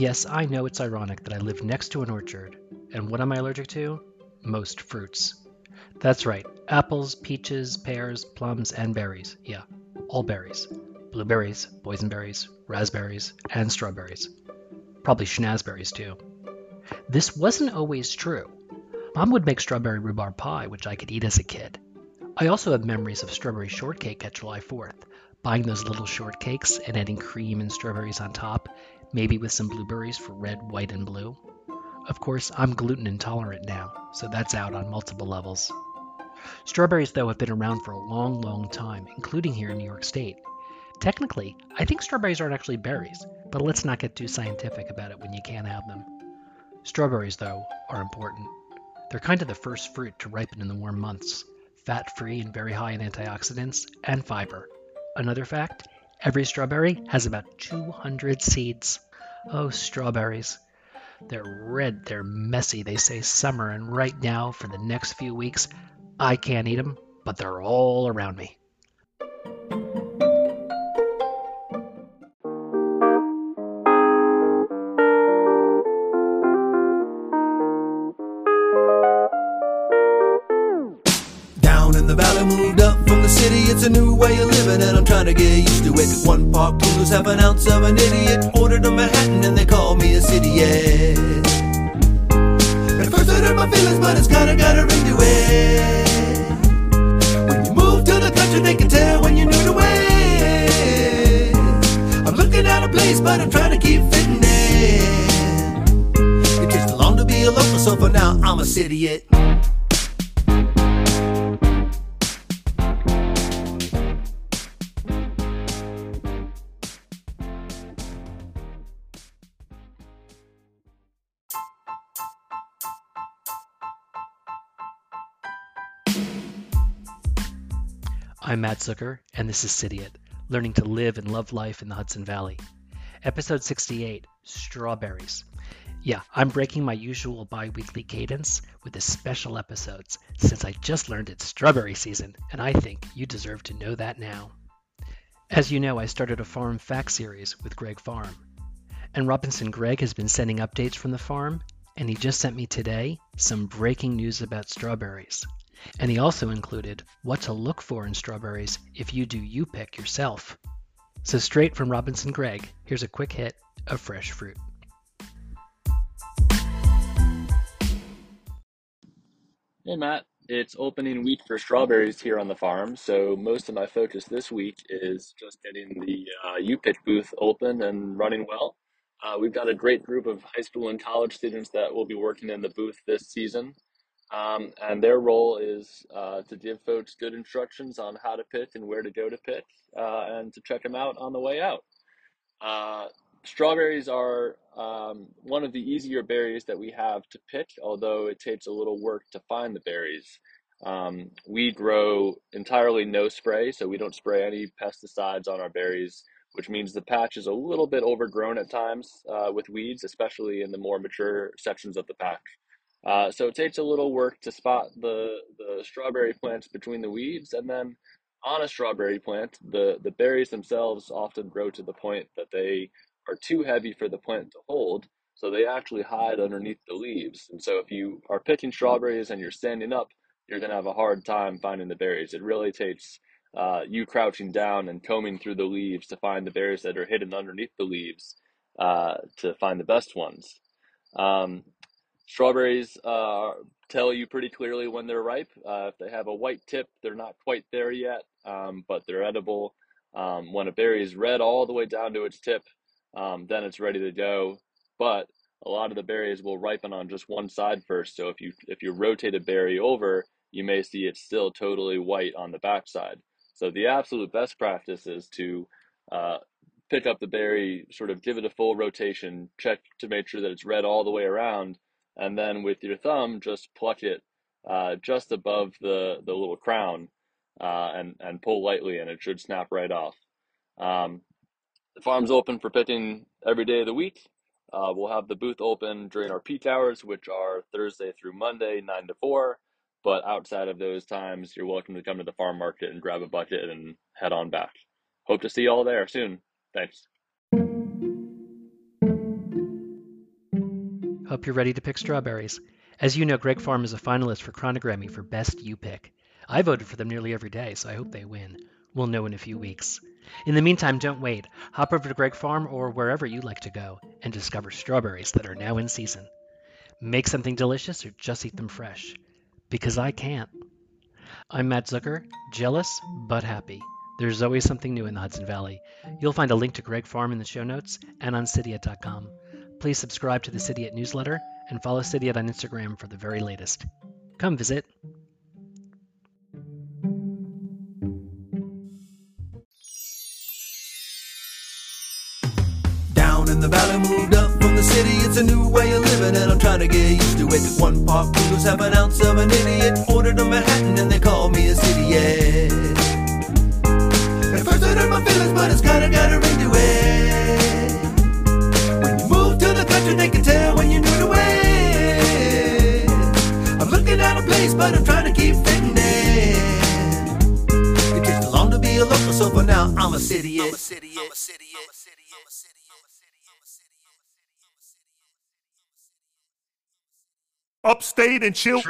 Yes, I know it's ironic that I live next to an orchard, and what am I allergic to? Most fruits. That's right, apples, peaches, pears, plums, and berries. Yeah, all berries. Blueberries, boysenberries, raspberries, and strawberries. Probably schnazberries too. This wasn't always true. Mom would make strawberry rhubarb pie, which I could eat as a kid. I also have memories of strawberry shortcake at July 4th, buying those little shortcakes and adding cream and strawberries on top, maybe with some blueberries for red, white, and blue. Of course, I'm gluten intolerant now, so that's out on multiple levels. Strawberries, though, have been around for a long, long time, including here in New York State. Technically, I think strawberries aren't actually berries, but let's not get too scientific about it when you can't have them. Strawberries, though, are important. They're kind of the first fruit to ripen in the warm months, fat free and very high in antioxidants and fiber. Another fact every strawberry has about 200 seeds. Oh, strawberries. They're red, they're messy, they say summer, and right now, for the next few weeks, I can't eat them, but they're all around me. Down in the valley, moved up from the city. It's a new way of living, and I'm trying to get used to it. One park poodles have an ounce of an idiot. Ordered a Manhattan, and they call me a city, yeah. At first, it hurt my feelings, but it's kinda got a ring to it. When you move to the country, they can tell when you're new to it. I'm looking at a place, but I'm trying to keep fitting in. It takes too long to be a local, so for now, I'm a city, it. I'm Matt Zucker, and this is Cidiot, learning to live and love life in the Hudson Valley. Episode 68 Strawberries. Yeah, I'm breaking my usual bi weekly cadence with the special episodes since I just learned it's strawberry season, and I think you deserve to know that now. As you know, I started a farm fact series with Greig Farm. And Robinson Greig has been sending updates from the farm, and he just sent me today some breaking news about strawberries. And he also included what to look for in strawberries if you do you pick yourself. So, straight from Robinson Greig, here's a quick hit of fresh fruit. Hey Matt, it's opening week for strawberries here on the farm, so most of my focus this week is just getting the uh, U-Pick booth open and running well. Uh, we've got a great group of high school and college students that will be working in the booth this season, um, and their role is uh, to give folks good instructions on how to pick and where to go to pick uh, and to check them out on the way out. Uh, strawberries are um, one of the easier berries that we have to pick, although it takes a little work to find the berries. Um, we grow entirely no spray, so we don't spray any pesticides on our berries, which means the patch is a little bit overgrown at times uh, with weeds, especially in the more mature sections of the patch. Uh, so it takes a little work to spot the, the strawberry plants between the weeds, and then on a strawberry plant, the, the berries themselves often grow to the point that they are too heavy for the plant to hold, so they actually hide underneath the leaves. And so if you are picking strawberries and you're standing up, you're going to have a hard time finding the berries. It really takes uh, you crouching down and combing through the leaves to find the berries that are hidden underneath the leaves uh, to find the best ones. Um, strawberries uh, tell you pretty clearly when they're ripe. Uh, if they have a white tip, they're not quite there yet, um, but they're edible. Um, when a berry is red all the way down to its tip, um, then it's ready to go. But a lot of the berries will ripen on just one side first. So if you if you rotate a berry over, you may see it's still totally white on the backside. So the absolute best practice is to uh, pick up the berry, sort of give it a full rotation, check to make sure that it's red all the way around, and then with your thumb just pluck it uh, just above the the little crown, uh, and and pull lightly, and it should snap right off. Um, the farm's open for picking every day of the week. Uh, we'll have the booth open during our peak hours, which are Thursday through Monday, 9 to 4. But outside of those times, you're welcome to come to the farm market and grab a bucket and head on back. Hope to see you all there soon. Thanks. Hope you're ready to pick strawberries. As you know, Greig Farm is a finalist for Chronogrammy for Best You Pick. I voted for them nearly every day, so I hope they win. We'll know in a few weeks. In the meantime, don't wait. Hop over to Greig Farm or wherever you like to go and discover strawberries that are now in season. Make something delicious or just eat them fresh. Because I can't. I'm Matt Zucker, jealous but happy. There's always something new in the Hudson Valley. You'll find a link to Greig Farm in the show notes and on Cidiot.com. Please subscribe to the Cidiot newsletter and follow Cidiot on Instagram for the very latest. Come visit. Down in the valley, moved up from the city. It's a new way of living, and I'm trying to get used to it. One pot noodles, half an ounce of an idiot. Ordered a Manhattan, and they call me a city. At first, I hurt my feelings, but it's kinda got a but I'm trying to keep fitting in. It takes too long to be a local, so for now, I'm a city, I'm a city, I'm a city, I'm a city. upstate and chill.